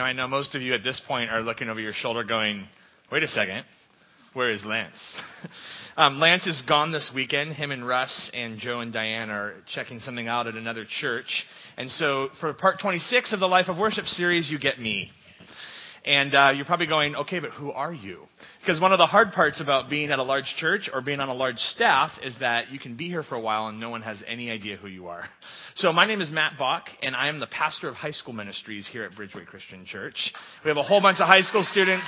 Now, I know most of you at this point are looking over your shoulder going, wait a second, where is Lance? um, Lance is gone this weekend. Him and Russ and Joe and Diane are checking something out at another church. And so for part 26 of the Life of Worship series, you get me. And uh, you're probably going, okay, but who are you? Because one of the hard parts about being at a large church or being on a large staff is that you can be here for a while and no one has any idea who you are. So my name is Matt Bach, and I am the pastor of high school ministries here at Bridgeway Christian Church. We have a whole bunch of high school students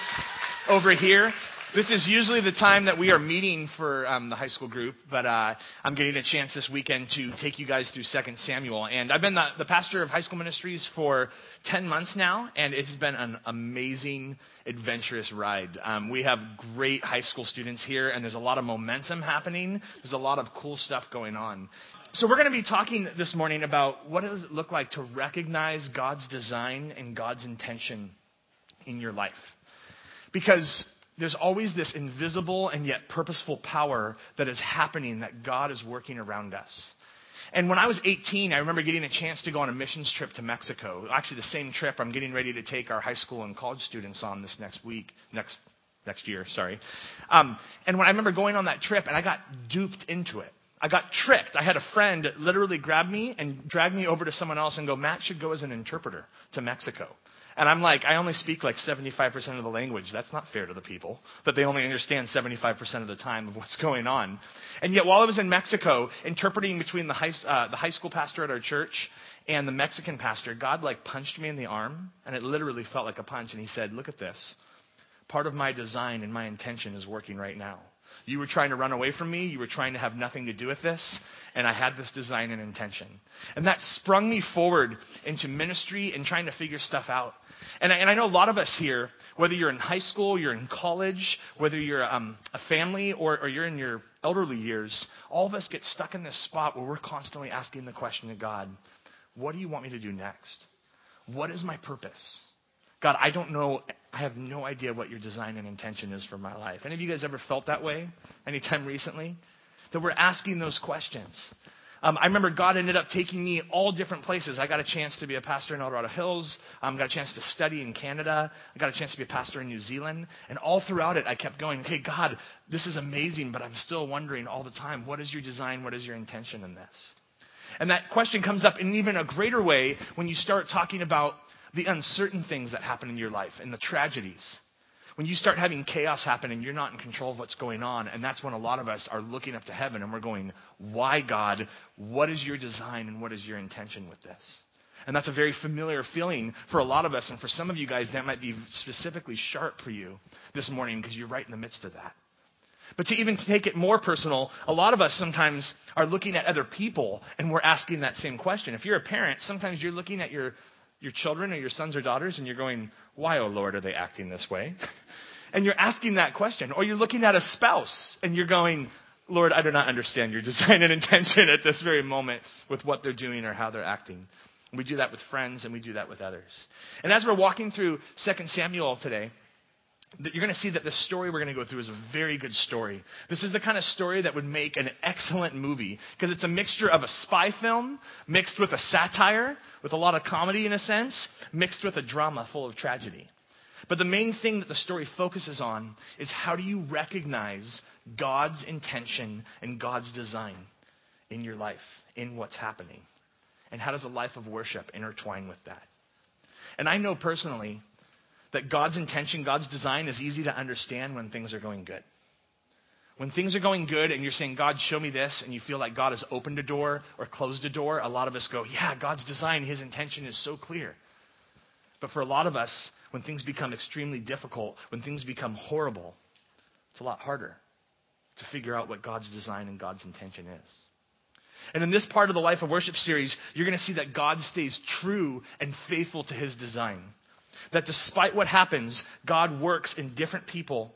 over here. This is usually the time that we are meeting for um, the high school group, but uh, I'm getting a chance this weekend to take you guys through Second Samuel. And I've been the, the pastor of high school ministries for 10 months now, and it's been an amazing, adventurous ride. Um, we have great high school students here, and there's a lot of momentum happening. There's a lot of cool stuff going on. So we're going to be talking this morning about what does it look like to recognize God's design and God's intention in your life. Because there's always this invisible and yet purposeful power that is happening that God is working around us. And when I was 18, I remember getting a chance to go on a missions trip to Mexico. Actually, the same trip I'm getting ready to take our high school and college students on this next week, next next year, sorry. Um, and when I remember going on that trip, and I got duped into it. I got tricked. I had a friend literally grab me and drag me over to someone else and go, Matt should go as an interpreter to Mexico. And I'm like, I only speak like 75% of the language. That's not fair to the people. But they only understand 75% of the time of what's going on. And yet, while I was in Mexico, interpreting between the high, uh, the high school pastor at our church and the Mexican pastor, God like punched me in the arm, and it literally felt like a punch. And He said, Look at this. Part of my design and my intention is working right now. You were trying to run away from me. You were trying to have nothing to do with this. And I had this design and intention. And that sprung me forward into ministry and trying to figure stuff out. And I, and I know a lot of us here, whether you're in high school, you're in college, whether you're um, a family, or, or you're in your elderly years, all of us get stuck in this spot where we're constantly asking the question to God, what do you want me to do next? What is my purpose? God, I don't know. I have no idea what your design and intention is for my life. Any of you guys ever felt that way anytime recently? That we're asking those questions. Um, I remember God ended up taking me all different places. I got a chance to be a pastor in El Dorado Hills. I um, got a chance to study in Canada. I got a chance to be a pastor in New Zealand. And all throughout it, I kept going, okay, God, this is amazing, but I'm still wondering all the time, what is your design? What is your intention in this? And that question comes up in even a greater way when you start talking about the uncertain things that happen in your life and the tragedies. When you start having chaos happen and you're not in control of what's going on, and that's when a lot of us are looking up to heaven and we're going, Why, God? What is your design and what is your intention with this? And that's a very familiar feeling for a lot of us, and for some of you guys, that might be specifically sharp for you this morning because you're right in the midst of that. But to even take it more personal, a lot of us sometimes are looking at other people and we're asking that same question. If you're a parent, sometimes you're looking at your your children or your sons or daughters and you're going, why, oh Lord, are they acting this way? and you're asking that question. Or you're looking at a spouse and you're going, Lord, I do not understand your design and intention at this very moment with what they're doing or how they're acting. We do that with friends and we do that with others. And as we're walking through 2 Samuel today, you're going to see that the story we're going to go through is a very good story. This is the kind of story that would make an excellent movie because it's a mixture of a spy film mixed with a satire, with a lot of comedy in a sense, mixed with a drama full of tragedy. But the main thing that the story focuses on is how do you recognize God's intention and God's design in your life, in what's happening? And how does a life of worship intertwine with that? And I know personally that God's intention, God's design is easy to understand when things are going good. When things are going good and you're saying, God, show me this, and you feel like God has opened a door or closed a door, a lot of us go, yeah, God's design, His intention is so clear. But for a lot of us, when things become extremely difficult, when things become horrible, it's a lot harder to figure out what God's design and God's intention is. And in this part of the Life of Worship series, you're going to see that God stays true and faithful to His design. That despite what happens, God works in different people.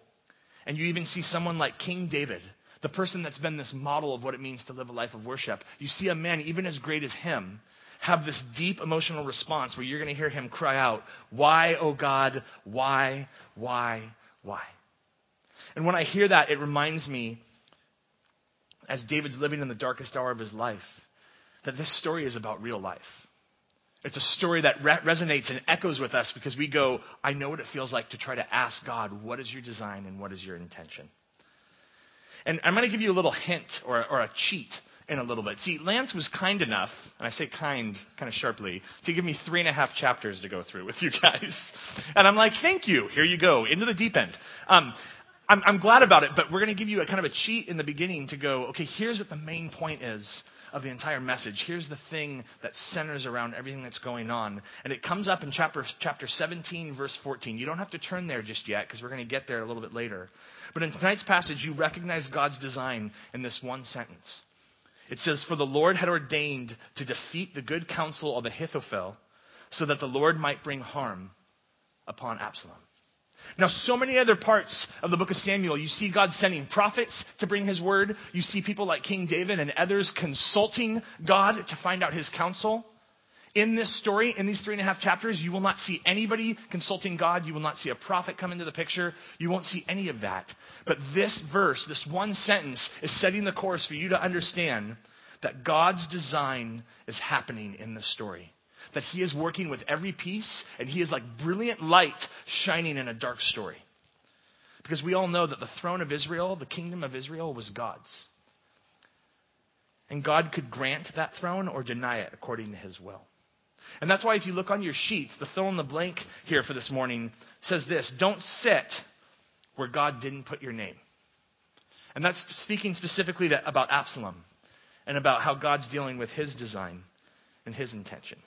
And you even see someone like King David, the person that's been this model of what it means to live a life of worship. You see a man, even as great as him, have this deep emotional response where you're going to hear him cry out, Why, oh God, why, why, why? And when I hear that, it reminds me, as David's living in the darkest hour of his life, that this story is about real life. It's a story that re- resonates and echoes with us because we go, I know what it feels like to try to ask God, what is your design and what is your intention? And I'm going to give you a little hint or, or a cheat in a little bit. See, Lance was kind enough, and I say kind kind of sharply, to give me three and a half chapters to go through with you guys. And I'm like, thank you. Here you go, into the deep end. Um, I'm, I'm glad about it, but we're going to give you a kind of a cheat in the beginning to go, okay, here's what the main point is of the entire message. Here's the thing that centers around everything that's going on. And it comes up in chapter, chapter 17, verse 14. You don't have to turn there just yet because we're going to get there a little bit later. But in tonight's passage, you recognize God's design in this one sentence. It says, For the Lord had ordained to defeat the good counsel of Ahithophel so that the Lord might bring harm upon Absalom. Now, so many other parts of the book of Samuel, you see God sending prophets to bring his word. You see people like King David and others consulting God to find out his counsel. In this story, in these three and a half chapters, you will not see anybody consulting God. You will not see a prophet come into the picture. You won't see any of that. But this verse, this one sentence, is setting the course for you to understand that God's design is happening in this story that he is working with every piece, and he is like brilliant light shining in a dark story. Because we all know that the throne of Israel, the kingdom of Israel, was God's. And God could grant that throne or deny it according to his will. And that's why if you look on your sheets, the fill in the blank here for this morning says this Don't sit where God didn't put your name. And that's speaking specifically to, about Absalom and about how God's dealing with his design and his intention.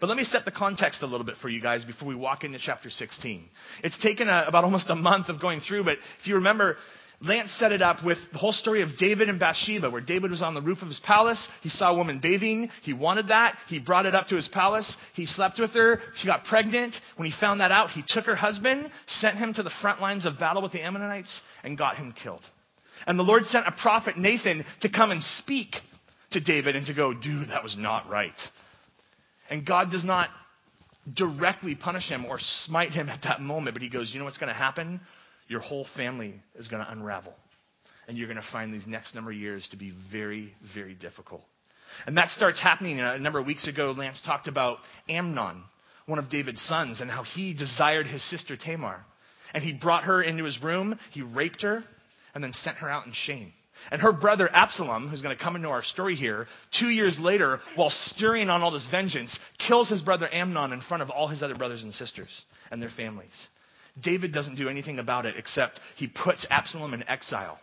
But let me set the context a little bit for you guys before we walk into chapter 16. It's taken a, about almost a month of going through, but if you remember, Lance set it up with the whole story of David and Bathsheba, where David was on the roof of his palace. He saw a woman bathing. He wanted that. He brought it up to his palace. He slept with her. She got pregnant. When he found that out, he took her husband, sent him to the front lines of battle with the Ammonites, and got him killed. And the Lord sent a prophet, Nathan, to come and speak to David and to go, dude, that was not right. And God does not directly punish him or smite him at that moment, but he goes, You know what's going to happen? Your whole family is going to unravel. And you're going to find these next number of years to be very, very difficult. And that starts happening. A number of weeks ago, Lance talked about Amnon, one of David's sons, and how he desired his sister Tamar. And he brought her into his room, he raped her, and then sent her out in shame. And her brother Absalom, who's going to come into our story here, two years later, while stirring on all this vengeance, kills his brother Amnon in front of all his other brothers and sisters and their families. David doesn't do anything about it except he puts Absalom in exile.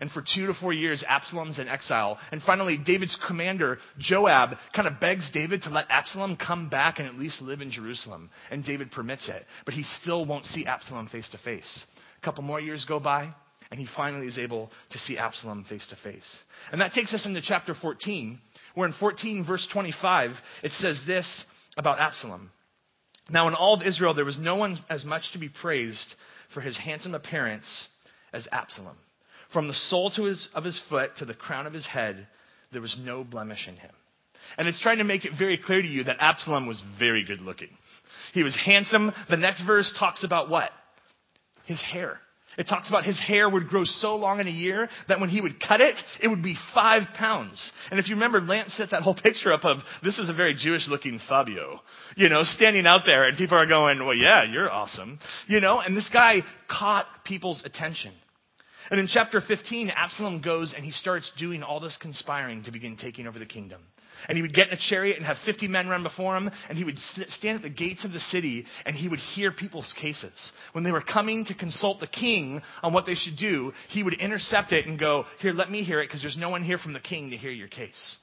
And for two to four years, Absalom's in exile. And finally, David's commander, Joab, kind of begs David to let Absalom come back and at least live in Jerusalem. And David permits it. But he still won't see Absalom face to face. A couple more years go by and he finally is able to see Absalom face to face. And that takes us into chapter 14, where in 14, verse 25, it says this about Absalom. Now, in all of Israel, there was no one as much to be praised for his handsome appearance as Absalom. From the sole to his, of his foot to the crown of his head, there was no blemish in him. And it's trying to make it very clear to you that Absalom was very good looking. He was handsome. The next verse talks about what? His hair. It talks about his hair would grow so long in a year that when he would cut it, it would be five pounds. And if you remember, Lance set that whole picture up of this is a very Jewish looking Fabio, you know, standing out there and people are going, well, yeah, you're awesome, you know, and this guy caught people's attention. And in chapter 15, Absalom goes and he starts doing all this conspiring to begin taking over the kingdom. And he would get in a chariot and have 50 men run before him, and he would stand at the gates of the city and he would hear people's cases. When they were coming to consult the king on what they should do, he would intercept it and go, Here, let me hear it, because there's no one here from the king to hear your case.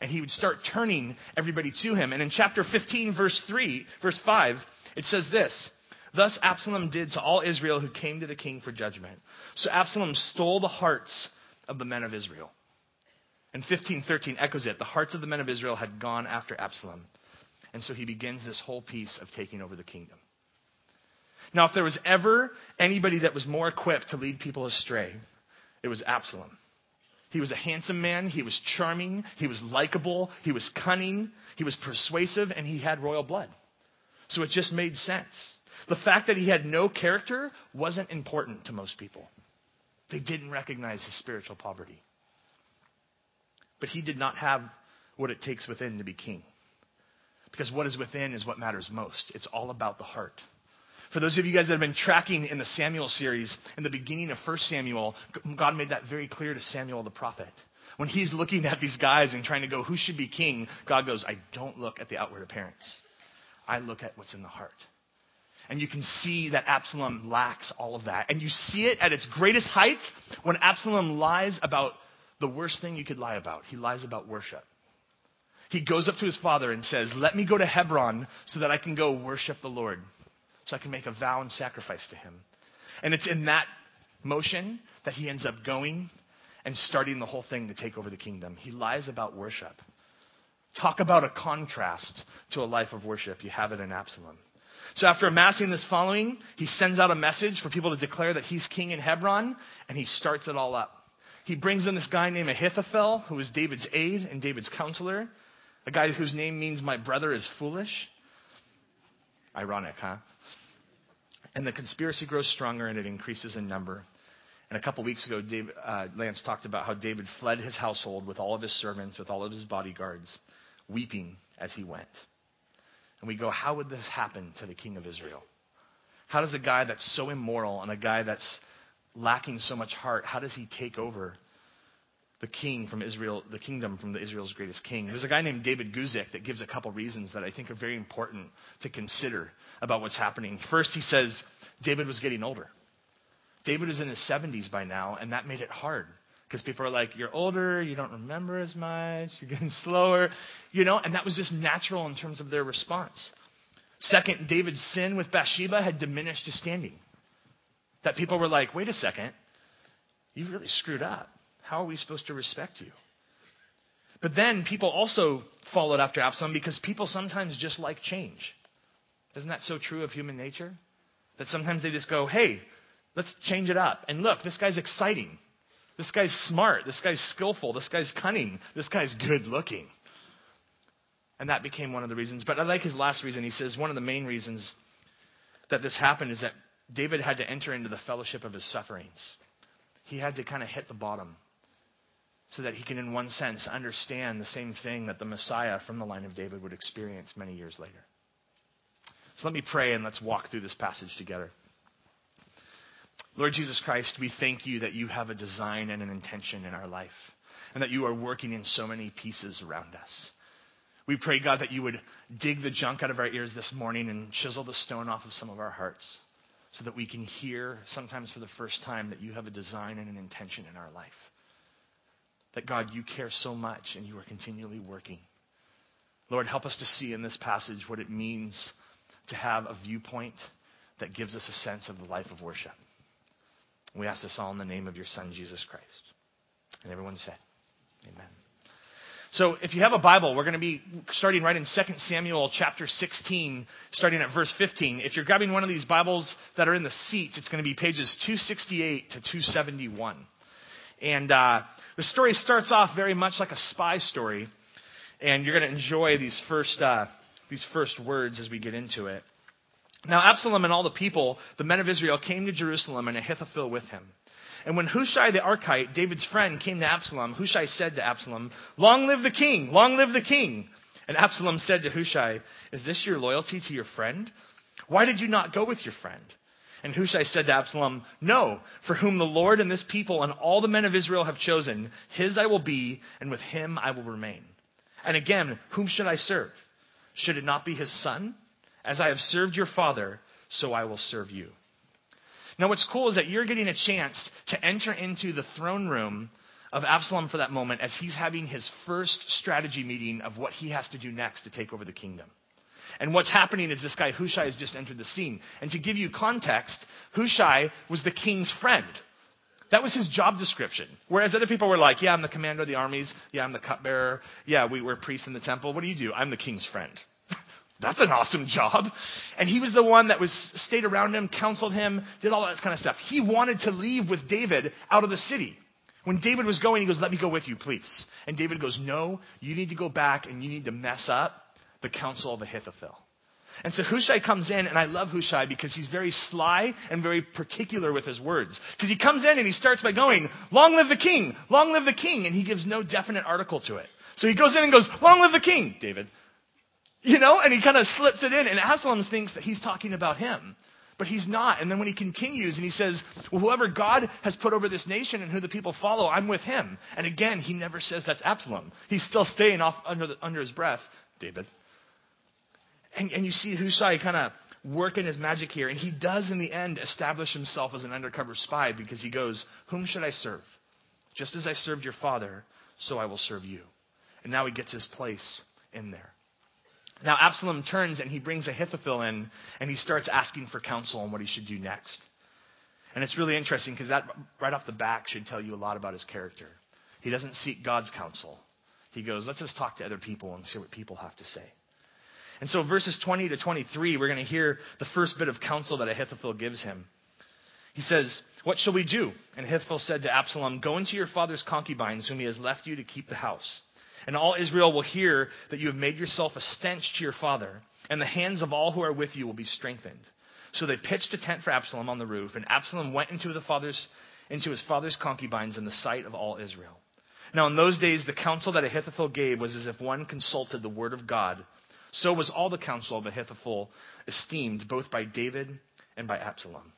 And he would start turning everybody to him. And in chapter 15, verse 3, verse 5, it says this. Thus Absalom did to all Israel who came to the king for judgment. So Absalom stole the hearts of the men of Israel. And 1513 echoes it. The hearts of the men of Israel had gone after Absalom. And so he begins this whole piece of taking over the kingdom. Now, if there was ever anybody that was more equipped to lead people astray, it was Absalom. He was a handsome man. He was charming. He was likable. He was cunning. He was persuasive, and he had royal blood. So it just made sense. The fact that he had no character wasn't important to most people. They didn't recognize his spiritual poverty. But he did not have what it takes within to be king. Because what is within is what matters most. It's all about the heart. For those of you guys that have been tracking in the Samuel series, in the beginning of 1 Samuel, God made that very clear to Samuel the prophet. When he's looking at these guys and trying to go, who should be king? God goes, I don't look at the outward appearance. I look at what's in the heart. And you can see that Absalom lacks all of that. And you see it at its greatest height when Absalom lies about the worst thing you could lie about. He lies about worship. He goes up to his father and says, Let me go to Hebron so that I can go worship the Lord so I can make a vow and sacrifice to him. And it's in that motion that he ends up going and starting the whole thing to take over the kingdom. He lies about worship. Talk about a contrast to a life of worship. You have it in Absalom. So after amassing this following, he sends out a message for people to declare that he's king in Hebron, and he starts it all up. He brings in this guy named Ahithophel, who is David's aide and David's counselor, a guy whose name means my brother is foolish. Ironic, huh? And the conspiracy grows stronger and it increases in number. And a couple weeks ago, uh, Lance talked about how David fled his household with all of his servants, with all of his bodyguards, weeping as he went. And we go, how would this happen to the king of Israel? How does a guy that's so immoral and a guy that's lacking so much heart, how does he take over the king from Israel, the kingdom from the Israel's greatest king. There's a guy named David Guzik that gives a couple reasons that I think are very important to consider about what's happening. First, he says David was getting older. David was in his 70s by now, and that made it hard because people are like, "You're older, you don't remember as much, you're getting slower," you know, and that was just natural in terms of their response. Second, David's sin with Bathsheba had diminished his standing. That people were like, "Wait a second, you really screwed up." How are we supposed to respect you? But then people also followed after Absalom because people sometimes just like change. Isn't that so true of human nature? That sometimes they just go, hey, let's change it up. And look, this guy's exciting. This guy's smart. This guy's skillful. This guy's cunning. This guy's good looking. And that became one of the reasons. But I like his last reason. He says one of the main reasons that this happened is that David had to enter into the fellowship of his sufferings. He had to kind of hit the bottom so that he can, in one sense, understand the same thing that the Messiah from the line of David would experience many years later. So let me pray and let's walk through this passage together. Lord Jesus Christ, we thank you that you have a design and an intention in our life, and that you are working in so many pieces around us. We pray, God, that you would dig the junk out of our ears this morning and chisel the stone off of some of our hearts so that we can hear, sometimes for the first time, that you have a design and an intention in our life that God, you care so much and you are continually working. Lord, help us to see in this passage what it means to have a viewpoint that gives us a sense of the life of worship. we ask this all in the name of your Son, Jesus Christ. And everyone said, Amen. So if you have a Bible, we're going to be starting right in 2 Samuel chapter 16, starting at verse 15. If you're grabbing one of these Bibles that are in the seats, it's going to be pages 268 to 271. And uh, the story starts off very much like a spy story, and you're going to enjoy these first, uh, these first words as we get into it. Now, Absalom and all the people, the men of Israel, came to Jerusalem, and Ahithophel with him. And when Hushai the Archite, David's friend, came to Absalom, Hushai said to Absalom, Long live the king! Long live the king! And Absalom said to Hushai, Is this your loyalty to your friend? Why did you not go with your friend? And Hushai said to Absalom, No, for whom the Lord and this people and all the men of Israel have chosen, his I will be, and with him I will remain. And again, whom should I serve? Should it not be his son? As I have served your father, so I will serve you. Now, what's cool is that you're getting a chance to enter into the throne room of Absalom for that moment as he's having his first strategy meeting of what he has to do next to take over the kingdom. And what's happening is this guy Hushai has just entered the scene. And to give you context, Hushai was the king's friend. That was his job description. Whereas other people were like, yeah, I'm the commander of the armies. Yeah, I'm the cupbearer. Yeah, we were priests in the temple. What do you do? I'm the king's friend. That's an awesome job. And he was the one that was stayed around him, counseled him, did all that kind of stuff. He wanted to leave with David out of the city. When David was going, he goes, let me go with you, please. And David goes, no, you need to go back and you need to mess up the counsel of Ahithophel. And so Hushai comes in, and I love Hushai because he's very sly and very particular with his words. Because he comes in and he starts by going, Long live the king! Long live the king! And he gives no definite article to it. So he goes in and goes, Long live the king, David. You know, and he kind of slips it in, and Absalom thinks that he's talking about him. But he's not. And then when he continues and he says, Well, whoever God has put over this nation and who the people follow, I'm with him. And again, he never says that's Absalom. He's still staying off under, the, under his breath, David. And, and you see Hushai kind of working his magic here. And he does, in the end, establish himself as an undercover spy because he goes, Whom should I serve? Just as I served your father, so I will serve you. And now he gets his place in there. Now, Absalom turns and he brings Ahithophel in and he starts asking for counsel on what he should do next. And it's really interesting because that right off the back should tell you a lot about his character. He doesn't seek God's counsel. He goes, let's just talk to other people and see what people have to say. And so, verses 20 to 23, we're going to hear the first bit of counsel that Ahithophel gives him. He says, What shall we do? And Ahithophel said to Absalom, Go into your father's concubines, whom he has left you to keep the house. And all Israel will hear that you have made yourself a stench to your father, and the hands of all who are with you will be strengthened. So they pitched a tent for Absalom on the roof, and Absalom went into, the father's, into his father's concubines in the sight of all Israel. Now, in those days, the counsel that Ahithophel gave was as if one consulted the word of God. So was all the counsel of Ahithophel esteemed, both by David and by Absalom.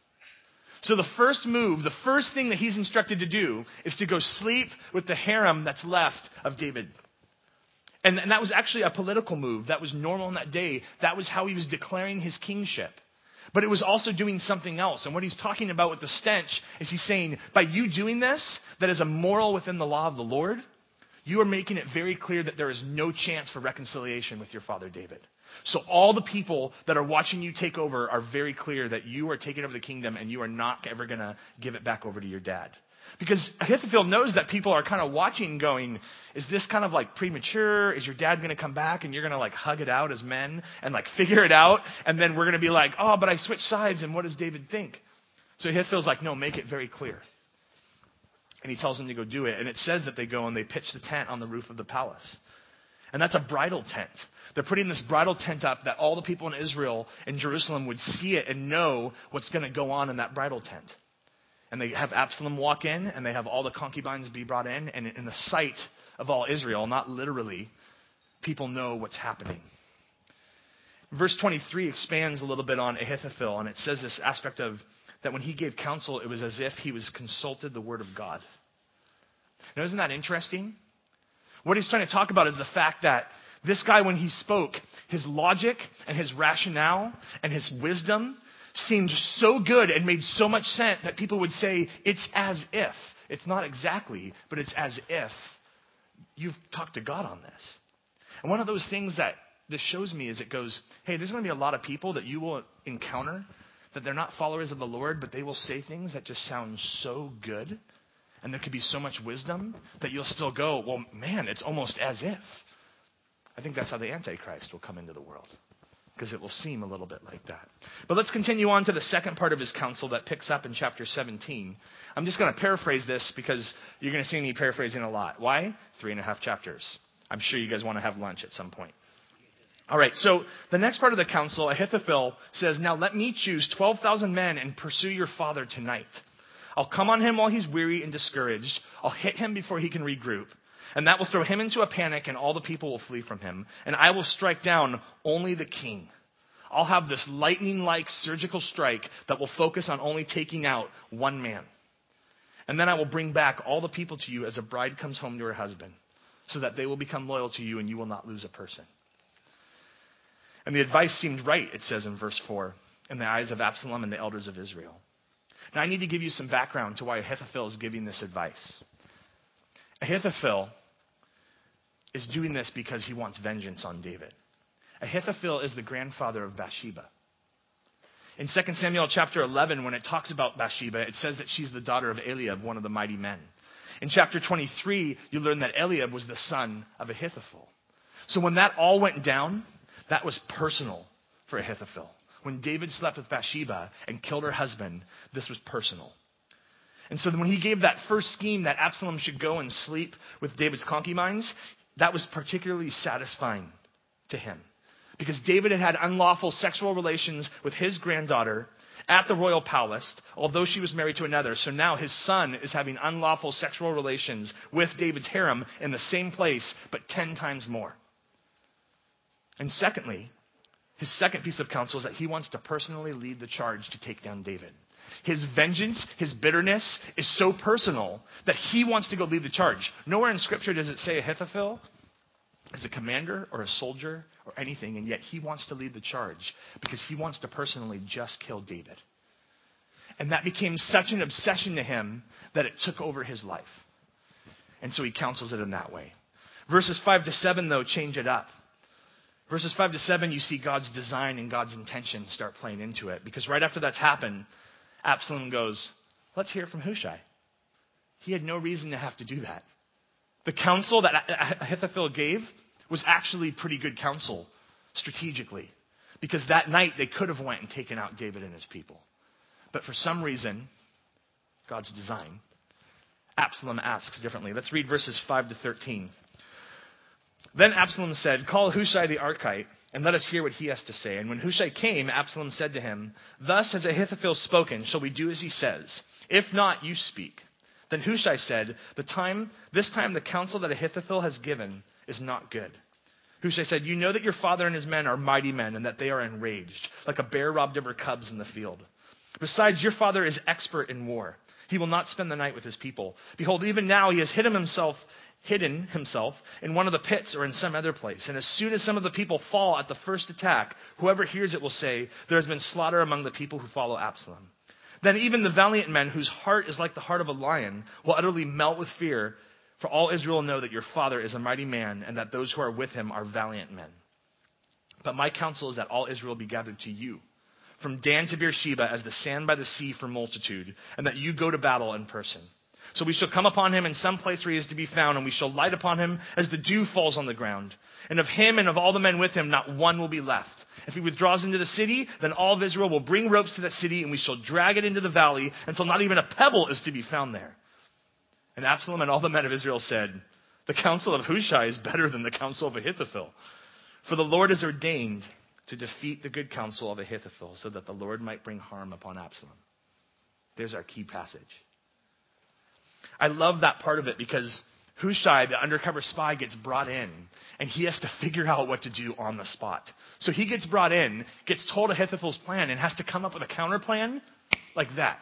So the first move, the first thing that he's instructed to do, is to go sleep with the harem that's left of David. And, and that was actually a political move. That was normal in that day. That was how he was declaring his kingship. But it was also doing something else. And what he's talking about with the stench is he's saying, by you doing this, that is immoral within the law of the Lord, you are making it very clear that there is no chance for reconciliation with your father David. So all the people that are watching you take over are very clear that you are taking over the kingdom and you are not ever going to give it back over to your dad. Because Ahithophel knows that people are kind of watching, going, is this kind of like premature? Is your dad going to come back and you're going to like hug it out as men and like figure it out? And then we're going to be like, oh, but I switched sides and what does David think? So Ahithophel's like, no, make it very clear. And he tells them to go do it. And it says that they go and they pitch the tent on the roof of the palace. And that's a bridal tent. They're putting this bridal tent up that all the people in Israel and Jerusalem would see it and know what's going to go on in that bridal tent. And they have Absalom walk in, and they have all the concubines be brought in, and in the sight of all Israel, not literally, people know what's happening. Verse 23 expands a little bit on Ahithophel, and it says this aspect of that when he gave counsel, it was as if he was consulted the word of God. Now, isn't that interesting? What he's trying to talk about is the fact that this guy, when he spoke, his logic and his rationale and his wisdom seemed so good and made so much sense that people would say, it's as if. It's not exactly, but it's as if you've talked to God on this. And one of those things that this shows me is it goes, hey, there's going to be a lot of people that you will encounter that they're not followers of the Lord, but they will say things that just sound so good. And there could be so much wisdom that you'll still go, well, man, it's almost as if. I think that's how the Antichrist will come into the world because it will seem a little bit like that. But let's continue on to the second part of his counsel that picks up in chapter 17. I'm just going to paraphrase this because you're going to see me paraphrasing a lot. Why? Three and a half chapters. I'm sure you guys want to have lunch at some point. All right, so the next part of the counsel, Ahithophel says, Now let me choose 12,000 men and pursue your father tonight. I'll come on him while he's weary and discouraged. I'll hit him before he can regroup. And that will throw him into a panic, and all the people will flee from him. And I will strike down only the king. I'll have this lightning like surgical strike that will focus on only taking out one man. And then I will bring back all the people to you as a bride comes home to her husband, so that they will become loyal to you and you will not lose a person. And the advice seemed right, it says in verse 4, in the eyes of Absalom and the elders of Israel. Now, I need to give you some background to why Ahithophel is giving this advice. Ahithophel is doing this because he wants vengeance on David. Ahithophel is the grandfather of Bathsheba. In 2 Samuel chapter 11, when it talks about Bathsheba, it says that she's the daughter of Eliam, one of the mighty men. In chapter 23, you learn that Eliam was the son of Ahithophel. So when that all went down, that was personal for Ahithophel. When David slept with Bathsheba and killed her husband, this was personal. And so when he gave that first scheme that Absalom should go and sleep with David's concubines, that was particularly satisfying to him. Because David had had unlawful sexual relations with his granddaughter at the royal palace, although she was married to another. So now his son is having unlawful sexual relations with David's harem in the same place, but ten times more. And secondly, his second piece of counsel is that he wants to personally lead the charge to take down David. His vengeance, his bitterness is so personal that he wants to go lead the charge. Nowhere in Scripture does it say Ahithophel is a commander or a soldier or anything, and yet he wants to lead the charge because he wants to personally just kill David. And that became such an obsession to him that it took over his life. And so he counsels it in that way. Verses 5 to 7, though, change it up. Verses 5 to 7, you see God's design and God's intention start playing into it. Because right after that's happened, Absalom goes, Let's hear from Hushai. He had no reason to have to do that. The counsel that Ahithophel gave was actually pretty good counsel strategically. Because that night they could have went and taken out David and his people. But for some reason, God's design, Absalom asks differently. Let's read verses 5 to 13. Then Absalom said, Call Hushai the Archite, and let us hear what he has to say. And when Hushai came, Absalom said to him, Thus has Ahithophel spoken, shall we do as he says? If not, you speak. Then Hushai said, the time, This time the counsel that Ahithophel has given is not good. Hushai said, You know that your father and his men are mighty men, and that they are enraged, like a bear robbed of her cubs in the field. Besides, your father is expert in war. He will not spend the night with his people. Behold, even now he has hidden himself hidden himself in one of the pits or in some other place. And as soon as some of the people fall at the first attack, whoever hears it will say, There has been slaughter among the people who follow Absalom. Then even the valiant men, whose heart is like the heart of a lion, will utterly melt with fear, for all Israel know that your father is a mighty man, and that those who are with him are valiant men. But my counsel is that all Israel be gathered to you, from Dan to Beersheba, as the sand by the sea for multitude, and that you go to battle in person. So we shall come upon him in some place where he is to be found, and we shall light upon him as the dew falls on the ground. And of him and of all the men with him, not one will be left. If he withdraws into the city, then all of Israel will bring ropes to that city, and we shall drag it into the valley until not even a pebble is to be found there. And Absalom and all the men of Israel said, The counsel of Hushai is better than the counsel of Ahithophel. For the Lord has ordained to defeat the good counsel of Ahithophel, so that the Lord might bring harm upon Absalom. There's our key passage. I love that part of it because Hushai, the undercover spy, gets brought in and he has to figure out what to do on the spot. So he gets brought in, gets told Ahithophel's plan, and has to come up with a counter plan like that.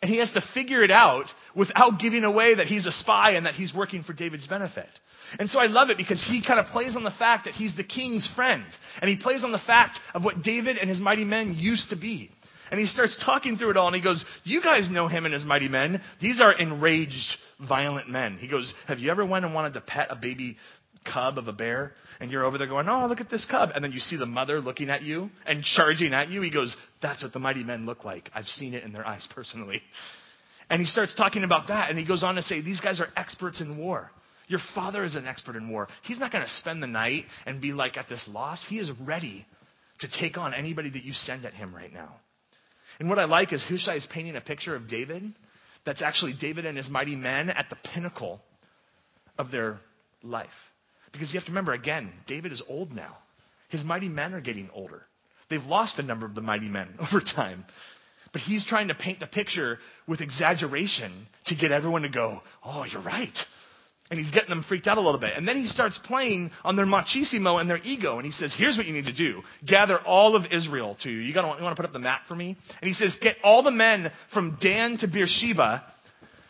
And he has to figure it out without giving away that he's a spy and that he's working for David's benefit. And so I love it because he kind of plays on the fact that he's the king's friend. And he plays on the fact of what David and his mighty men used to be. And he starts talking through it all, and he goes, You guys know him and his mighty men. These are enraged, violent men. He goes, Have you ever went and wanted to pet a baby cub of a bear? And you're over there going, Oh, look at this cub. And then you see the mother looking at you and charging at you. He goes, That's what the mighty men look like. I've seen it in their eyes personally. And he starts talking about that, and he goes on to say, These guys are experts in war. Your father is an expert in war. He's not going to spend the night and be like at this loss. He is ready to take on anybody that you send at him right now. And what I like is Hushai is painting a picture of David that's actually David and his mighty men at the pinnacle of their life. Because you have to remember, again, David is old now. His mighty men are getting older. They've lost a number of the mighty men over time. But he's trying to paint the picture with exaggeration to get everyone to go, oh, you're right. And he's getting them freaked out a little bit. And then he starts playing on their machismo and their ego. And he says, here's what you need to do. Gather all of Israel to you. You, gotta, you want to put up the map for me? And he says, get all the men from Dan to Beersheba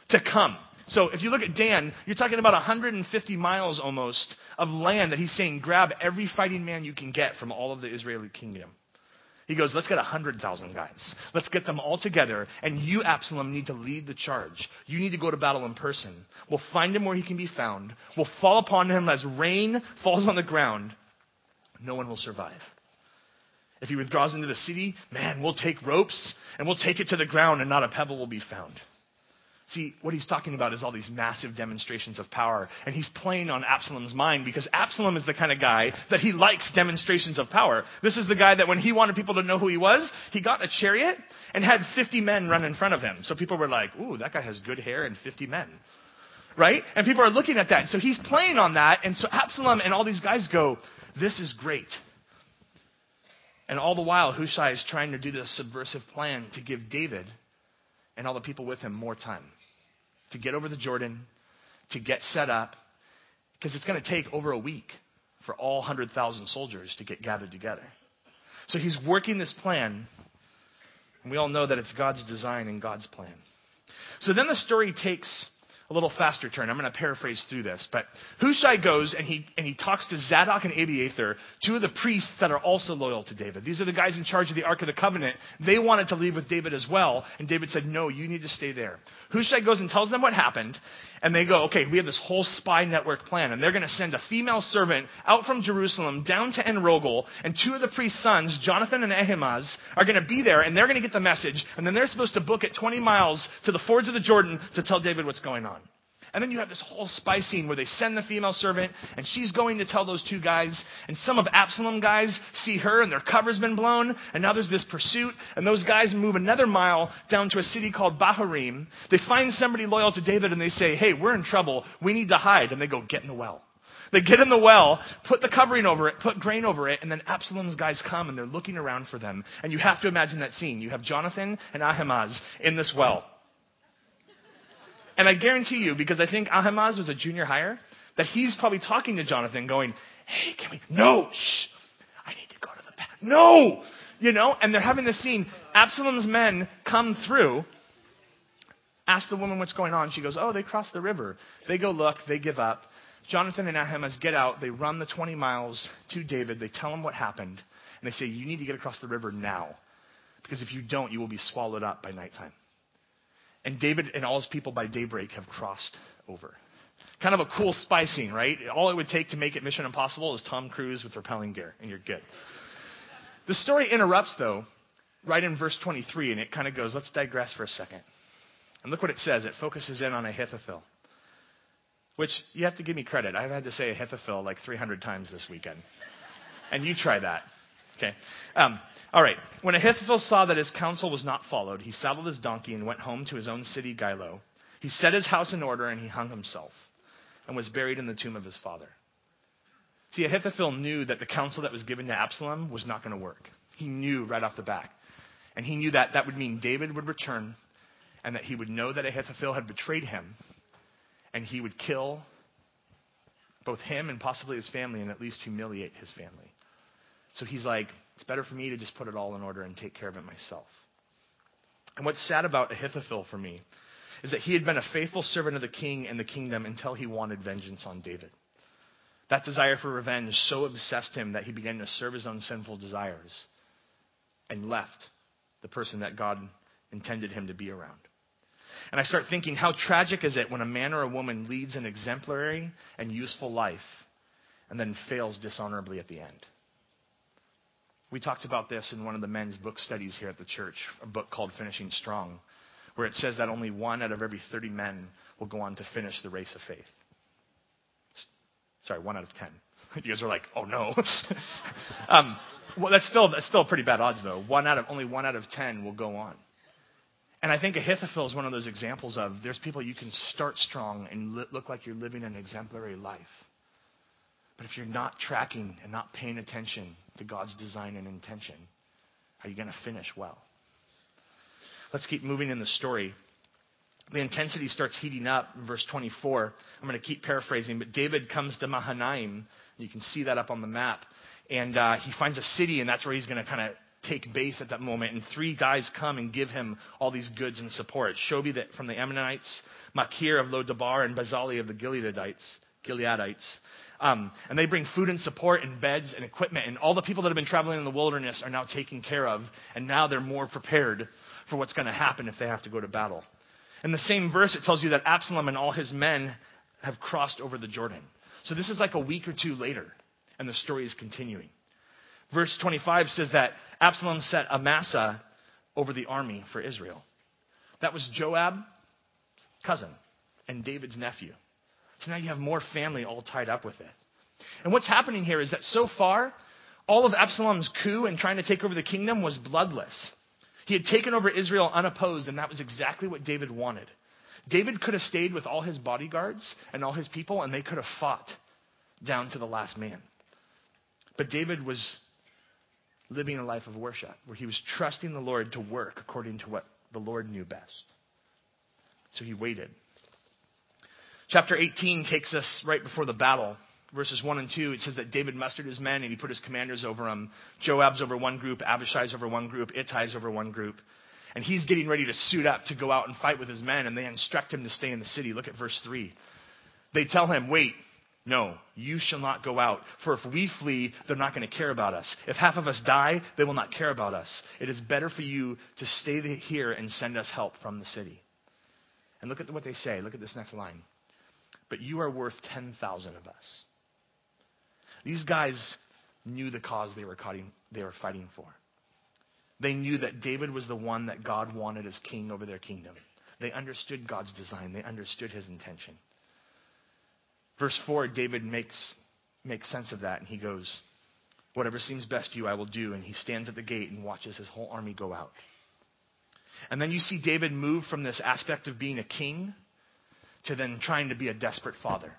to come. So if you look at Dan, you're talking about 150 miles almost of land that he's saying, grab every fighting man you can get from all of the Israeli kingdom. He goes, let's get 100,000 guys. Let's get them all together. And you, Absalom, need to lead the charge. You need to go to battle in person. We'll find him where he can be found. We'll fall upon him as rain falls on the ground. No one will survive. If he withdraws into the city, man, we'll take ropes and we'll take it to the ground and not a pebble will be found. See, what he's talking about is all these massive demonstrations of power. And he's playing on Absalom's mind because Absalom is the kind of guy that he likes demonstrations of power. This is the guy that when he wanted people to know who he was, he got a chariot and had 50 men run in front of him. So people were like, ooh, that guy has good hair and 50 men. Right? And people are looking at that. So he's playing on that. And so Absalom and all these guys go, this is great. And all the while, Hushai is trying to do this subversive plan to give David and all the people with him more time to get over the Jordan, to get set up, because it's going to take over a week for all 100,000 soldiers to get gathered together. So he's working this plan, and we all know that it's God's design and God's plan. So then the story takes a little faster turn. I'm going to paraphrase through this, but Hushai goes and he and he talks to Zadok and Abiathar, two of the priests that are also loyal to David. These are the guys in charge of the Ark of the Covenant. They wanted to leave with David as well, and David said, "No, you need to stay there." Hushai goes and tells them what happened, and they go, "Okay, we have this whole spy network plan, and they're going to send a female servant out from Jerusalem down to En-Rogel, and two of the priest's sons, Jonathan and Ahimaaz, are going to be there, and they're going to get the message, and then they're supposed to book it 20 miles to the fords of the Jordan to tell David what's going on." And then you have this whole spy scene where they send the female servant, and she's going to tell those two guys, and some of Absalom guys see her, and their cover's been blown, and now there's this pursuit, and those guys move another mile down to a city called Bahurim. They find somebody loyal to David, and they say, hey, we're in trouble, we need to hide, and they go, get in the well. They get in the well, put the covering over it, put grain over it, and then Absalom's guys come and they're looking around for them. And you have to imagine that scene. You have Jonathan and Ahimaaz in this well. And I guarantee you, because I think Ahimaaz was a junior hire, that he's probably talking to Jonathan going, hey, can we, no, shh, I need to go to the back. No! You know, and they're having this scene. Absalom's men come through, ask the woman what's going on. She goes, oh, they crossed the river. They go look, they give up. Jonathan and Ahimaaz get out. They run the 20 miles to David. They tell him what happened. And they say, you need to get across the river now. Because if you don't, you will be swallowed up by nighttime. And David and all his people by daybreak have crossed over. Kind of a cool spy scene, right? All it would take to make it Mission Impossible is Tom Cruise with repelling gear, and you're good. The story interrupts, though, right in verse 23, and it kind of goes, let's digress for a second. And look what it says. It focuses in on Ahithophel, which you have to give me credit. I've had to say Ahithophel like 300 times this weekend. And you try that. Okay. Um, all right. When Ahithophel saw that his counsel was not followed, he saddled his donkey and went home to his own city, Gilo. He set his house in order and he hung himself and was buried in the tomb of his father. See, Ahithophel knew that the counsel that was given to Absalom was not going to work. He knew right off the bat. And he knew that that would mean David would return and that he would know that Ahithophel had betrayed him and he would kill both him and possibly his family and at least humiliate his family. So he's like, it's better for me to just put it all in order and take care of it myself. And what's sad about Ahithophel for me is that he had been a faithful servant of the king and the kingdom until he wanted vengeance on David. That desire for revenge so obsessed him that he began to serve his own sinful desires and left the person that God intended him to be around. And I start thinking, how tragic is it when a man or a woman leads an exemplary and useful life and then fails dishonorably at the end? We talked about this in one of the men's book studies here at the church, a book called Finishing Strong, where it says that only one out of every 30 men will go on to finish the race of faith. Sorry, one out of 10. You guys are like, oh no. um, well, that's still, that's still pretty bad odds, though. One out of, only one out of 10 will go on. And I think Ahithophel is one of those examples of there's people you can start strong and look like you're living an exemplary life. But if you're not tracking and not paying attention to God's design and intention, are you going to finish well? Let's keep moving in the story. The intensity starts heating up in verse 24. I'm going to keep paraphrasing, but David comes to Mahanaim. You can see that up on the map. And uh, he finds a city, and that's where he's going to kind of take base at that moment. And three guys come and give him all these goods and support. Shobi from the Ammonites, Makir of Lo-debar, and Barzillai of the Gileadites. Gileadites. Um, and they bring food and support and beds and equipment. And all the people that have been traveling in the wilderness are now taken care of. And now they're more prepared for what's going to happen if they have to go to battle. In the same verse, it tells you that Absalom and all his men have crossed over the Jordan. So this is like a week or two later, and the story is continuing. Verse 25 says that Absalom set Amasa over the army for Israel. That was Joab, cousin, and David's nephew. So now you have more family all tied up with it. And what's happening here is that so far, all of Absalom's coup and trying to take over the kingdom was bloodless. He had taken over Israel unopposed, and that was exactly what David wanted. David could have stayed with all his bodyguards and all his people, and they could have fought down to the last man. But David was living a life of worship, where he was trusting the Lord to work according to what the Lord knew best. So he waited. Chapter 18 takes us right before the battle. verses 1 and 2, it says that David mustered his men and he put his commanders over them. Joab's over one group, Abishai's over one group, Ittai's over one group. And he's getting ready to suit up to go out and fight with his men, and they instruct him to stay in the city. Look at verse 3. They tell him, Wait, no, you shall not go out. For if we flee, they're not going to care about us. If half of us die, they will not care about us. It is better for you to stay here and send us help from the city. And look at what they say. Look at this next line. But you are worth 10,000 of us. These guys knew the cause they were, they were fighting for. They knew that David was the one that God wanted as king over their kingdom. They understood God's design, they understood his intention. Verse 4, David makes, makes sense of that, and he goes, Whatever seems best to you, I will do. And he stands at the gate and watches his whole army go out. And then you see David move from this aspect of being a king to then trying to be a desperate father.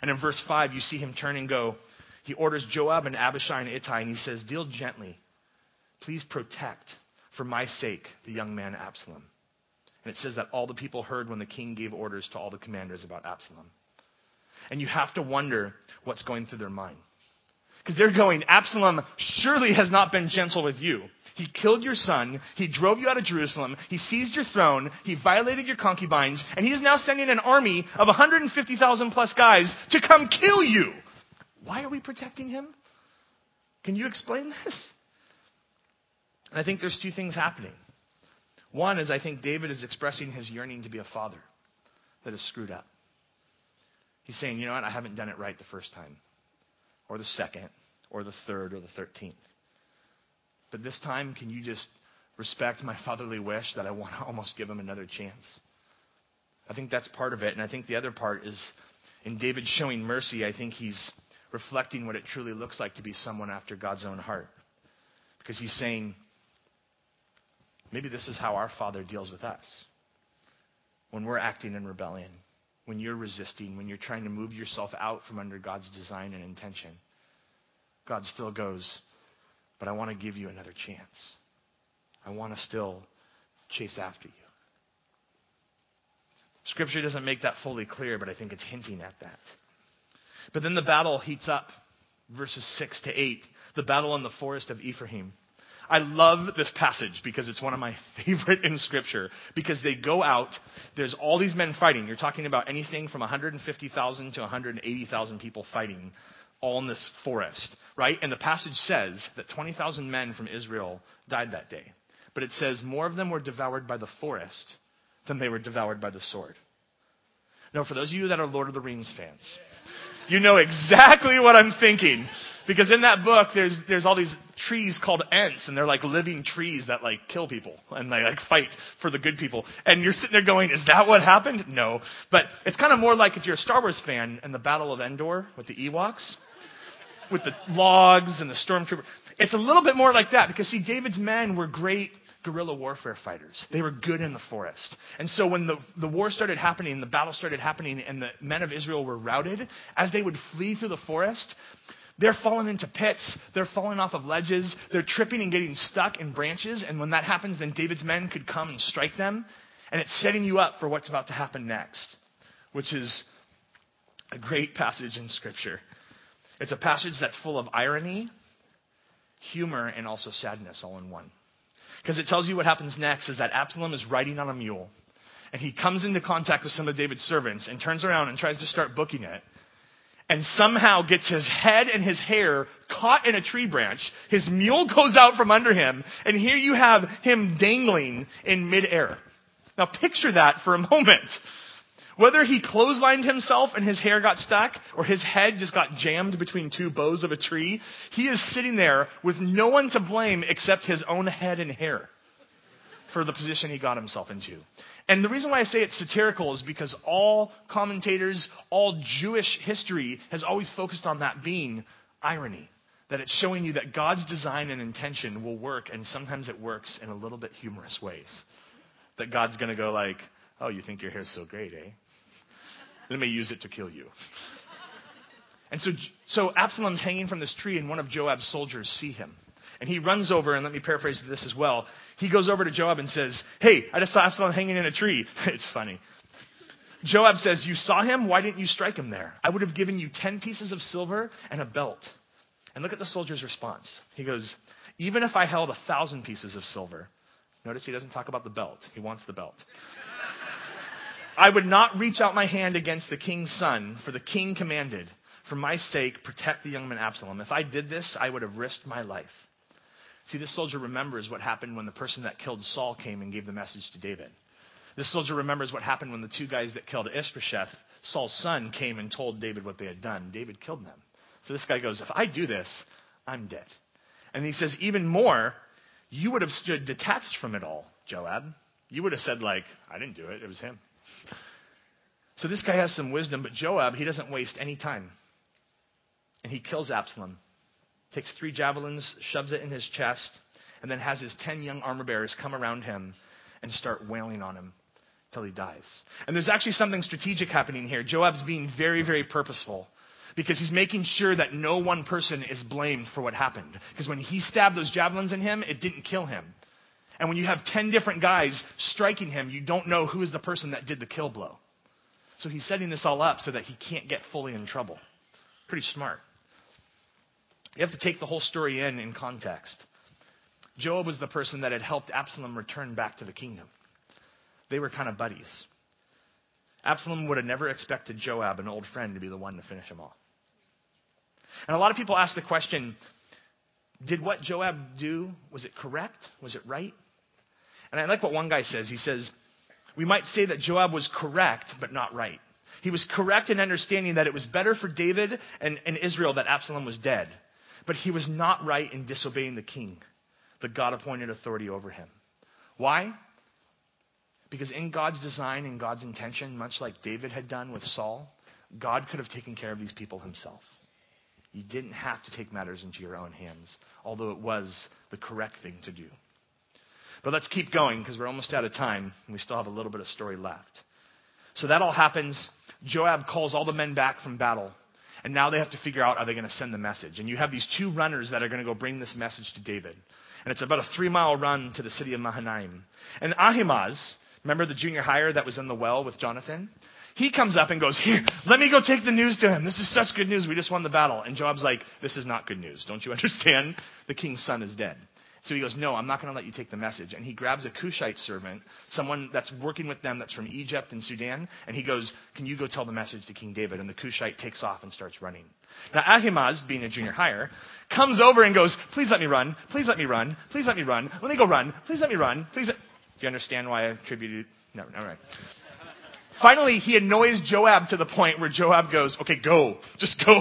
And in verse 5, you see him turn and go. He orders Joab and Abishai and Ittai, and he says, Deal gently Please protect, for my sake, the young man Absalom. And it says that all the people heard when the king gave orders to all the commanders about Absalom. And you have to wonder what's going through their mind. Because they're going, Absalom surely has not been gentle with you. He killed your son. He drove you out of Jerusalem. He seized your throne. He violated your concubines. And he is now sending an army of 150,000 plus guys to come kill you. Why are we protecting him? Can you explain this? And I think there's two things happening. One is I think David is expressing his yearning to be a father that is screwed up. He's saying, you know what, I haven't done it right the first time, or the second, or the third, or the thirteenth. But this time, can you just respect my fatherly wish that I want to almost give him another chance? I think that's part of it. And I think the other part is in David showing mercy, I think he's reflecting what it truly looks like to be someone after God's own heart. Because he's saying, Maybe this is how our Father deals with us. When we're acting in rebellion, when you're resisting, when you're trying to move yourself out from under God's design and intention, God still goes, But I want to give you another chance. I want to still chase after you. Scripture doesn't make that fully clear, but I think it's hinting at that. But then the battle heats up, verses 6 to 8. The battle in the forest of Ephraim. I love this passage because it's one of my favorite in Scripture. Because they go out, there's all these men fighting. You're talking about anything from 150,000 to 180,000 people fighting all in this forest, right? And the passage says that 20,000 men from Israel died that day. But it says more of them were devoured by the forest than they were devoured by the sword. Now, for those of you that are Lord of the Rings fans, you know exactly what I'm thinking because in that book, there's, there's all these trees called Ents, and they're like living trees that like kill people, and they like fight for the good people. And you're sitting there going, is that what happened? No. But it's kind of more like if you're a Star Wars fan and the Battle of Endor with the Ewoks, with the logs and the stormtrooper. It's a little bit more like that because see, David's men were great guerrilla warfare fighters. They were good in the forest. And so when the, the war started happening, the battle started happening, and the men of Israel were routed, as they would flee through the forest, they're falling into pits. They're falling off of ledges. They're tripping and getting stuck in branches. And when that happens, then David's men could come and strike them. And it's setting you up for what's about to happen next, which is a great passage in Scripture. It's a passage that's full of irony, humor, and also sadness all in one. Because it tells you what happens next is that Absalom is riding on a mule. And he comes into contact with some of David's servants and turns around and tries to start booking it and somehow gets his head and his hair caught in a tree branch. His mule goes out from under him, and here you have him dangling in midair. Now picture that for a moment. Whether he clotheslined himself and his hair got stuck, or his head just got jammed between two boughs of a tree, he is sitting there with no one to blame except his own head and hair for the position he got himself into. And the reason why I say it's satirical is because all commentators, all Jewish history has always focused on that being irony. That it's showing you that God's design and intention will work, and sometimes it works in a little bit humorous ways. That God's going to go like, oh, you think your hair's so great, eh? Let me use it to kill you. And so, so Absalom's hanging from this tree, and one of Joab's soldiers see him. And he runs over, and let me paraphrase this as well. He goes over to Joab and says, Hey, I just saw Absalom hanging in a tree. it's funny. Joab says, You saw him? Why didn't you strike him there? I would have given you 10 pieces of silver and a belt. And look at the soldier's response. He goes, Even if I held a thousand pieces of silver, notice he doesn't talk about the belt, he wants the belt. I would not reach out my hand against the king's son, for the king commanded, For my sake, protect the young man Absalom. If I did this, I would have risked my life. See, this soldier remembers what happened when the person that killed Saul came and gave the message to David. This soldier remembers what happened when the two guys that killed Ishbosheth, Saul's son, came and told David what they had done. David killed them. So this guy goes, If I do this, I'm dead. And he says, Even more, you would have stood detached from it all, Joab. You would have said, like, I didn't do it, it was him. So this guy has some wisdom, but Joab, he doesn't waste any time. And he kills Absalom, takes three javelins, shoves it in his chest, and then has his ten young armor bearers come around him and start wailing on him till he dies. And there's actually something strategic happening here. Joab's being very, very purposeful because he's making sure that no one person is blamed for what happened. Because when he stabbed those javelins in him, it didn't kill him. And when you have 10 different guys striking him, you don't know who is the person that did the kill blow. So he's setting this all up so that he can't get fully in trouble. Pretty smart. You have to take the whole story in in context. Joab was the person that had helped Absalom return back to the kingdom. They were kind of buddies. Absalom would have never expected Joab, an old friend, to be the one to finish him off. And a lot of people ask the question did what Joab do, was it correct? Was it right? And I like what one guy says. He says, we might say that Joab was correct, but not right. He was correct in understanding that it was better for David and, and Israel that Absalom was dead. But he was not right in disobeying the king, the God appointed authority over him. Why? Because in God's design and God's intention, much like David had done with Saul, God could have taken care of these people himself. You didn't have to take matters into your own hands, although it was the correct thing to do. But let's keep going because we're almost out of time and we still have a little bit of story left. So that all happens. Joab calls all the men back from battle. And now they have to figure out are they going to send the message. And you have these two runners that are going to go bring this message to David. And it's about a three mile run to the city of Mahanaim. And Ahimaaz, Remember the junior higher that was in the well with Jonathan? He comes up and goes, Here, let me go take the news to him. This is such good news. We just won the battle. And Joab's like, This is not good news. Don't you understand? The king's son is dead. So he goes, No, I'm not going to let you take the message. And he grabs a Cushite servant, someone that's working with them that's from Egypt and Sudan, and he goes, Can you go tell the message to King David? And the Cushite takes off and starts running. Now, Ahimaaz, being a junior higher, comes over and goes, Please let me run. Please let me run. Please let me run. Let me go run. Please let me run. Please. Let... Do you understand why I attributed? No, all right. Finally, he annoys Joab to the point where Joab goes, okay, go. Just go.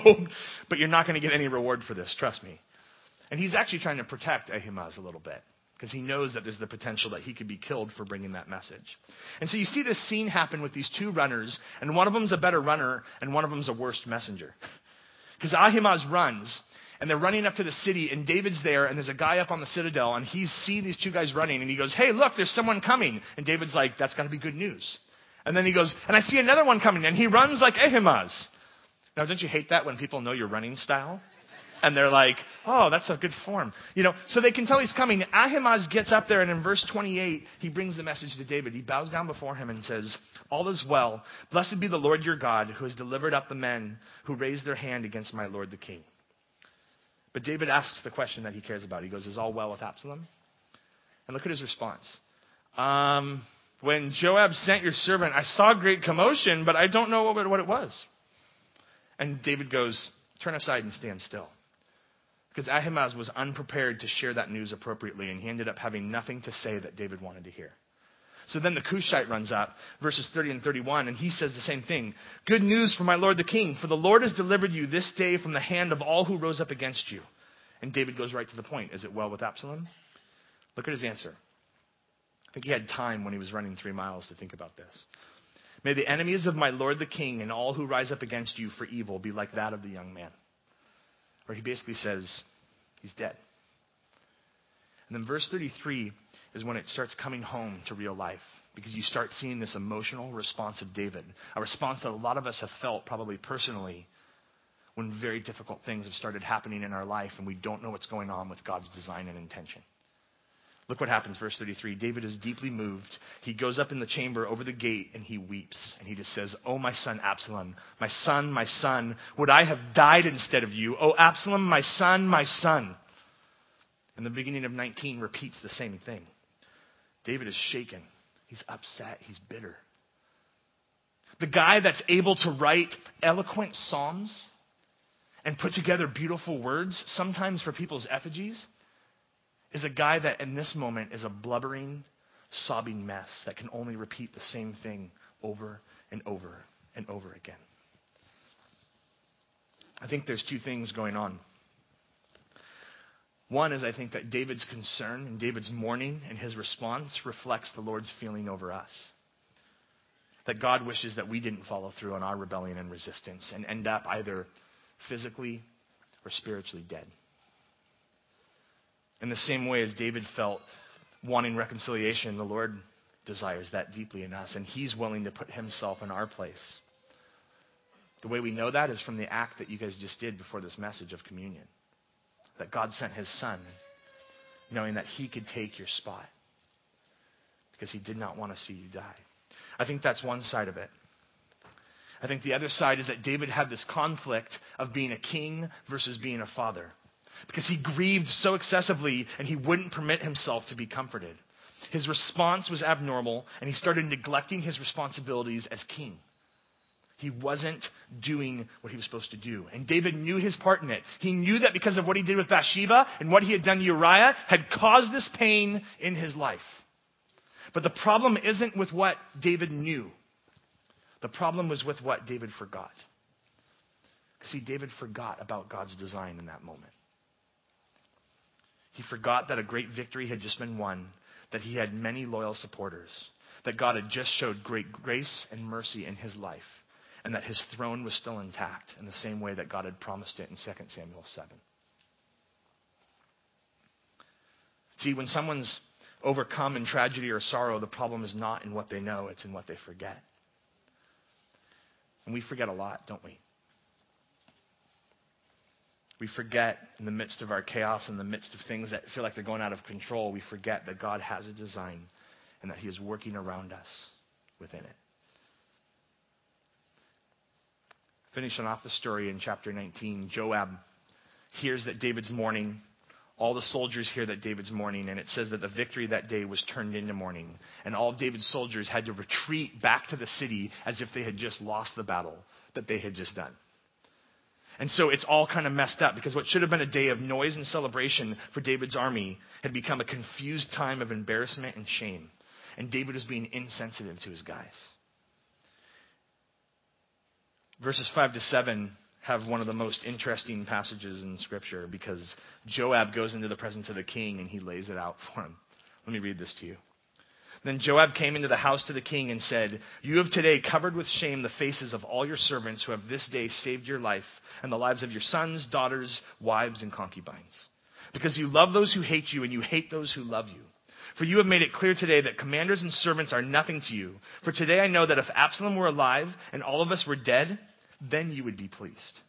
But you're not going to get any reward for this. Trust me. And he's actually trying to protect Ahimaaz a little bit because he knows that there's the potential that he could be killed for bringing that message. And so you see this scene happen with these two runners, and one of them's a better runner, and one of them's a worse messenger. Because Ahimaaz runs, and they're running up to the city, and David's there, and there's a guy up on the citadel, and he's seeing these two guys running, and he goes, Hey, look, there's someone coming. And David's like, That's got to be good news. And then he goes, And I see another one coming, and he runs like Ahimaaz. Now, don't you hate that when people know your running style? And they're like, oh, that's a good form. You know, so they can tell he's coming. Ahimaaz gets up there, and in verse 28, he brings the message to David. He bows down before him and says, All is well. Blessed be the Lord your God, who has delivered up the men who raised their hand against my lord the king. But David asks the question that he cares about. He goes, Is all well with Absalom? And look at his response. Um, when Joab sent your servant, I saw great commotion, but I don't know what, what it was. And David goes, Turn aside and stand still. Because Ahimaaz was unprepared to share that news appropriately, and he ended up having nothing to say that David wanted to hear. So then the Cushite runs up, verses 30 and 31, and he says the same thing. Good news for my lord the king, for the Lord has delivered you this day from the hand of all who rose up against you. And David goes right to the point. Is it well with Absalom? Look at his answer. I think he had time when he was running three miles to think about this. May the enemies of my lord the king and all who rise up against you for evil be like that of the young man. Where he basically says, he's dead. And then verse 33 is when it starts coming home to real life because you start seeing this emotional response of David, a response that a lot of us have felt probably personally when very difficult things have started happening in our life and we don't know what's going on with God's design and intention. Look what happens, verse 33. David is deeply moved. He goes up in the chamber over the gate and he weeps. And he just says, Oh, my son Absalom, my son, my son, would I have died instead of you? Oh, Absalom, my son, my son. And the beginning of 19 repeats the same thing. David is shaken. He's upset. He's bitter. The guy that's able to write eloquent psalms and put together beautiful words, sometimes for people's effigies, is a guy that in this moment is a blubbering, sobbing mess that can only repeat the same thing over and over and over again. I think there's two things going on. One is I think that David's concern and David's mourning and his response reflects the Lord's feeling over us. That God wishes that we didn't follow through on our rebellion and resistance and end up either physically or spiritually dead. In the same way as David felt wanting reconciliation, the Lord desires that deeply in us, and He's willing to put Himself in our place. The way we know that is from the act that you guys just did before this message of communion. That God sent His Son, knowing that He could take your spot because He did not want to see you die. I think that's one side of it. I think the other side is that David had this conflict of being a king versus being a father because he grieved so excessively and he wouldn't permit himself to be comforted. His response was abnormal, and he started neglecting his responsibilities as king. He wasn't doing what he was supposed to do. And David knew his part in it. He knew that because of what he did with Bathsheba and what he had done to Uriah had caused this pain in his life. But the problem isn't with what David knew. The problem was with what David forgot. See, David forgot about God's design in that moment. He forgot that a great victory had just been won, that he had many loyal supporters, that God had just showed great grace and mercy in his life, and that his throne was still intact in the same way that God had promised it in 2 Samuel 7. See, when someone's overcome in tragedy or sorrow, the problem is not in what they know, it's in what they forget. And we forget a lot, don't we? We forget in the midst of our chaos, in the midst of things that feel like they're going out of control, we forget that God has a design and that He is working around us within it. Finishing off the story in chapter 19, Joab hears that David's mourning. All the soldiers hear that David's mourning, and it says that the victory that day was turned into mourning. And all of David's soldiers had to retreat back to the city as if they had just lost the battle that they had just done. And so it's all kind of messed up because what should have been a day of noise and celebration for David's army had become a confused time of embarrassment and shame. And David was being insensitive to his guys. Verses 5 to 7 have one of the most interesting passages in Scripture because Joab goes into the presence of the king and he lays it out for him. Let me read this to you. Then Joab came into the house to the king and said, You have today covered with shame the faces of all your servants who have this day saved your life and the lives of your sons, daughters, wives, and concubines. Because you love those who hate you and you hate those who love you. For you have made it clear today that commanders and servants are nothing to you. For today I know that if Absalom were alive and all of us were dead, then you would be pleased.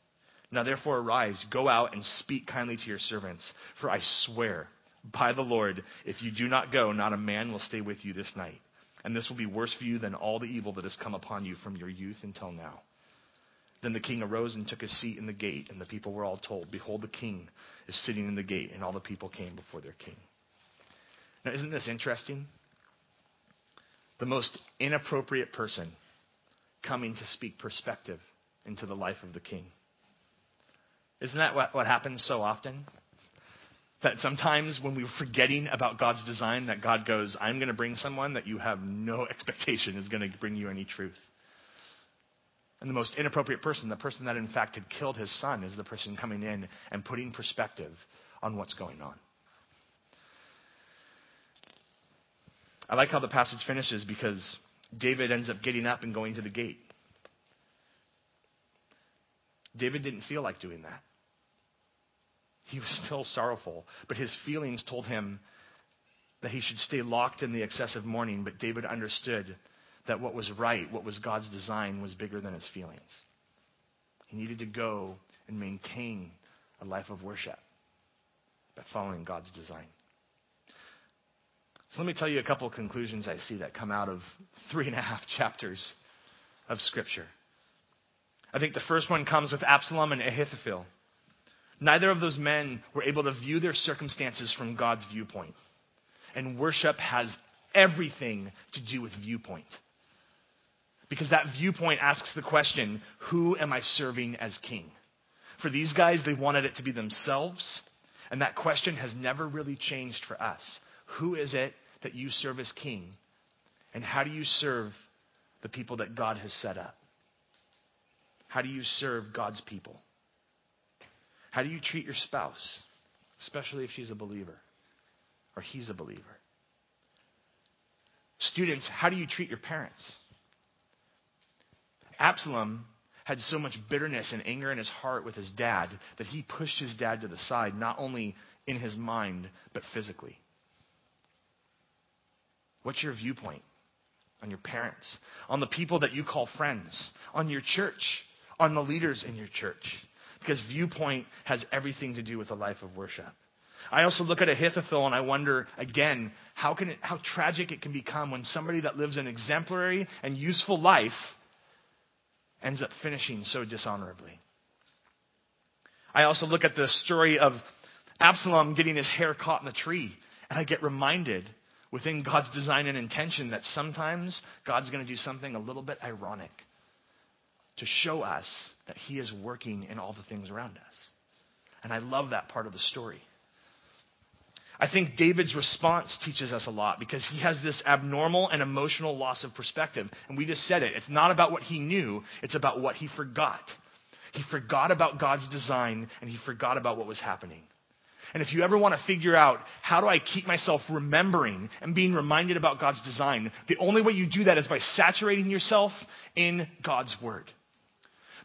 Now therefore arise, go out and speak kindly to your servants. For I swear by the Lord, if you do not go, not a man will stay with you this night. And this will be worse for you than all the evil that has come upon you from your youth until now. Then the king arose and took his seat in the gate, and the people were all told, Behold, the king is sitting in the gate, and all the people came before their king. Now, isn't this interesting? The most inappropriate person coming to speak perspective into the life of the king. Isn't that what, what happens so often? That sometimes when we're forgetting about God's design, that God goes, I'm going to bring someone that you have no expectation is going to bring you any truth. And the most inappropriate person, the person that in fact had killed his son, is the person coming in and putting perspective on what's going on. I like how the passage finishes because David ends up getting up and going to the gate. David didn't feel like doing that. He was still sorrowful, but his feelings told him that he should stay locked in the excessive mourning. But David understood that what was right, what was God's design, was bigger than his feelings. He needed to go and maintain a life of worship by following God's design. So let me tell you a couple of conclusions I see that come out of three and a half chapters of Scripture. I think the first one comes with Absalom and Ahithophel. Neither of those men were able to view their circumstances from God's viewpoint. And worship has everything to do with viewpoint. Because that viewpoint asks the question who am I serving as king? For these guys, they wanted it to be themselves. And that question has never really changed for us. Who is it that you serve as king? And how do you serve the people that God has set up? How do you serve God's people? How do you treat your spouse, especially if she's a believer or he's a believer? Students, how do you treat your parents? Absalom had so much bitterness and anger in his heart with his dad that he pushed his dad to the side, not only in his mind, but physically. What's your viewpoint on your parents, on the people that you call friends, on your church? on the leaders in your church. Because viewpoint has everything to do with a life of worship. I also look at Ahithophel and I wonder again how can it, how tragic it can become when somebody that lives an exemplary and useful life ends up finishing so dishonorably. I also look at the story of Absalom getting his hair caught in the tree and I get reminded within God's design and intention that sometimes God's going to do something a little bit ironic to show us that He is working in all the things around us. And I love that part of the story. I think David's response teaches us a lot because he has this abnormal and emotional loss of perspective. And we just said it. It's not about what he knew, it's about what he forgot. He forgot about God's design and he forgot about what was happening. And if you ever want to figure out how do I keep myself remembering and being reminded about God's design, the only way you do that is by saturating yourself in God's Word.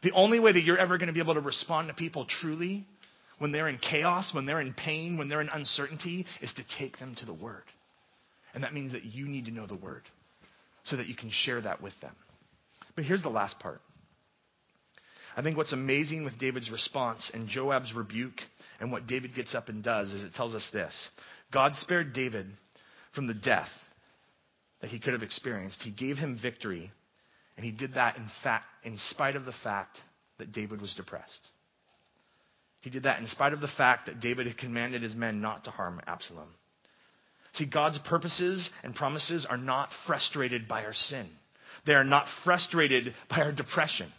The only way that you're ever going to be able to respond to people truly when they're in chaos, when they're in pain, when they're in uncertainty, is to take them to the Word. And that means that you need to know the Word so that you can share that with them. But here's the last part. I think what's amazing with David's response and Joab's rebuke and what David gets up and does is it tells us this God spared David from the death that he could have experienced. He gave him victory and he did that in fact, in spite of the fact that David was depressed. He did that in spite of the fact that David had commanded his men not to harm Absalom. See, God's purposes and promises are not frustrated by our sin. They are not frustrated by our depression.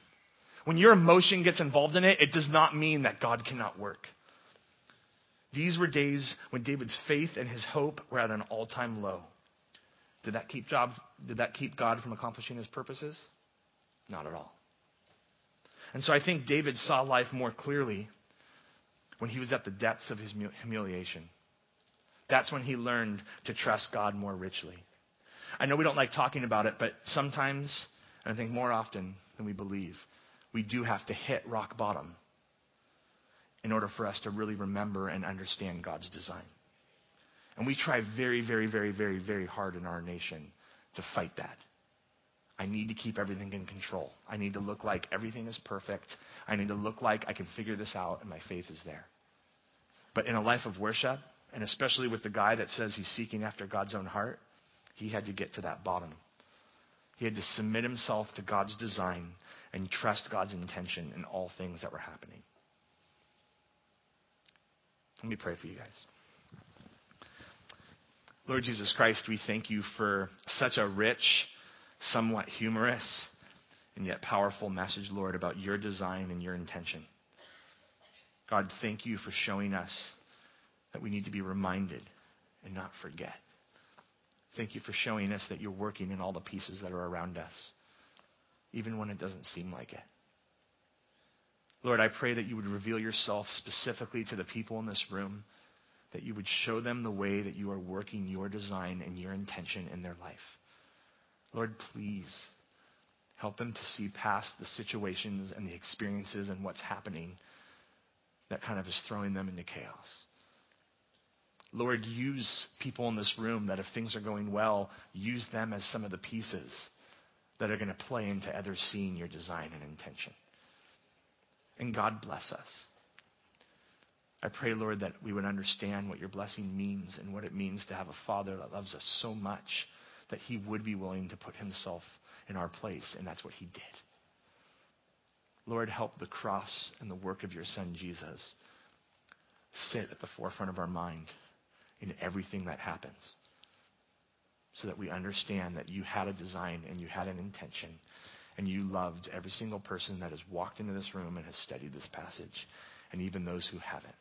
When your emotion gets involved in it, it does not mean that God cannot work. These were days when David's faith and his hope were at an all time low. Did that keep did that keep God from accomplishing his purposes? Not at all. And so I think David saw life more clearly when he was at the depths of his humiliation. That's when he learned to trust God more richly. I know we don't like talking about it, but sometimes, and I think more often than we believe, we do have to hit rock bottom in order for us to really remember and understand God's design. And we try very, very, very, very, very hard in our nation to fight that. I need to keep everything in control. I need to look like everything is perfect. I need to look like I can figure this out and my faith is there. But in a life of worship, and especially with the guy that says he's seeking after God's own heart, he had to get to that bottom. He had to submit himself to God's design and trust God's intention in all things that were happening. Let me pray for you guys. Lord Jesus Christ, we thank you for such a rich, somewhat humorous, and yet powerful message, Lord, about your design and your intention. God, thank you for showing us that we need to be reminded and not forget. Thank you for showing us that you're working in all the pieces that are around us, even when it doesn't seem like it. Lord, I pray that you would reveal yourself specifically to the people in this room that you would show them the way that you are working your design and your intention in their life. Lord, please help them to see past the situations and the experiences and what's happening that kind of is throwing them into chaos. Lord, use people in this room that if things are going well, use them as some of the pieces that are going to play into others seeing your design and intention. And God bless us. I pray, Lord, that we would understand what your blessing means and what it means to have a Father that loves us so much that he would be willing to put himself in our place, and that's what he did. Lord, help the cross and the work of your Son, Jesus, sit at the forefront of our mind in everything that happens so that we understand that you had a design and you had an intention and you loved every single person that has walked into this room and has studied this passage and even those who haven't.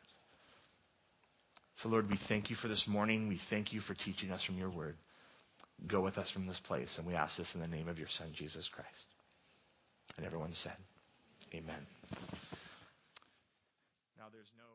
So, Lord, we thank you for this morning. We thank you for teaching us from your word. Go with us from this place, and we ask this in the name of your Son, Jesus Christ. And everyone said, Amen. Now, there's no.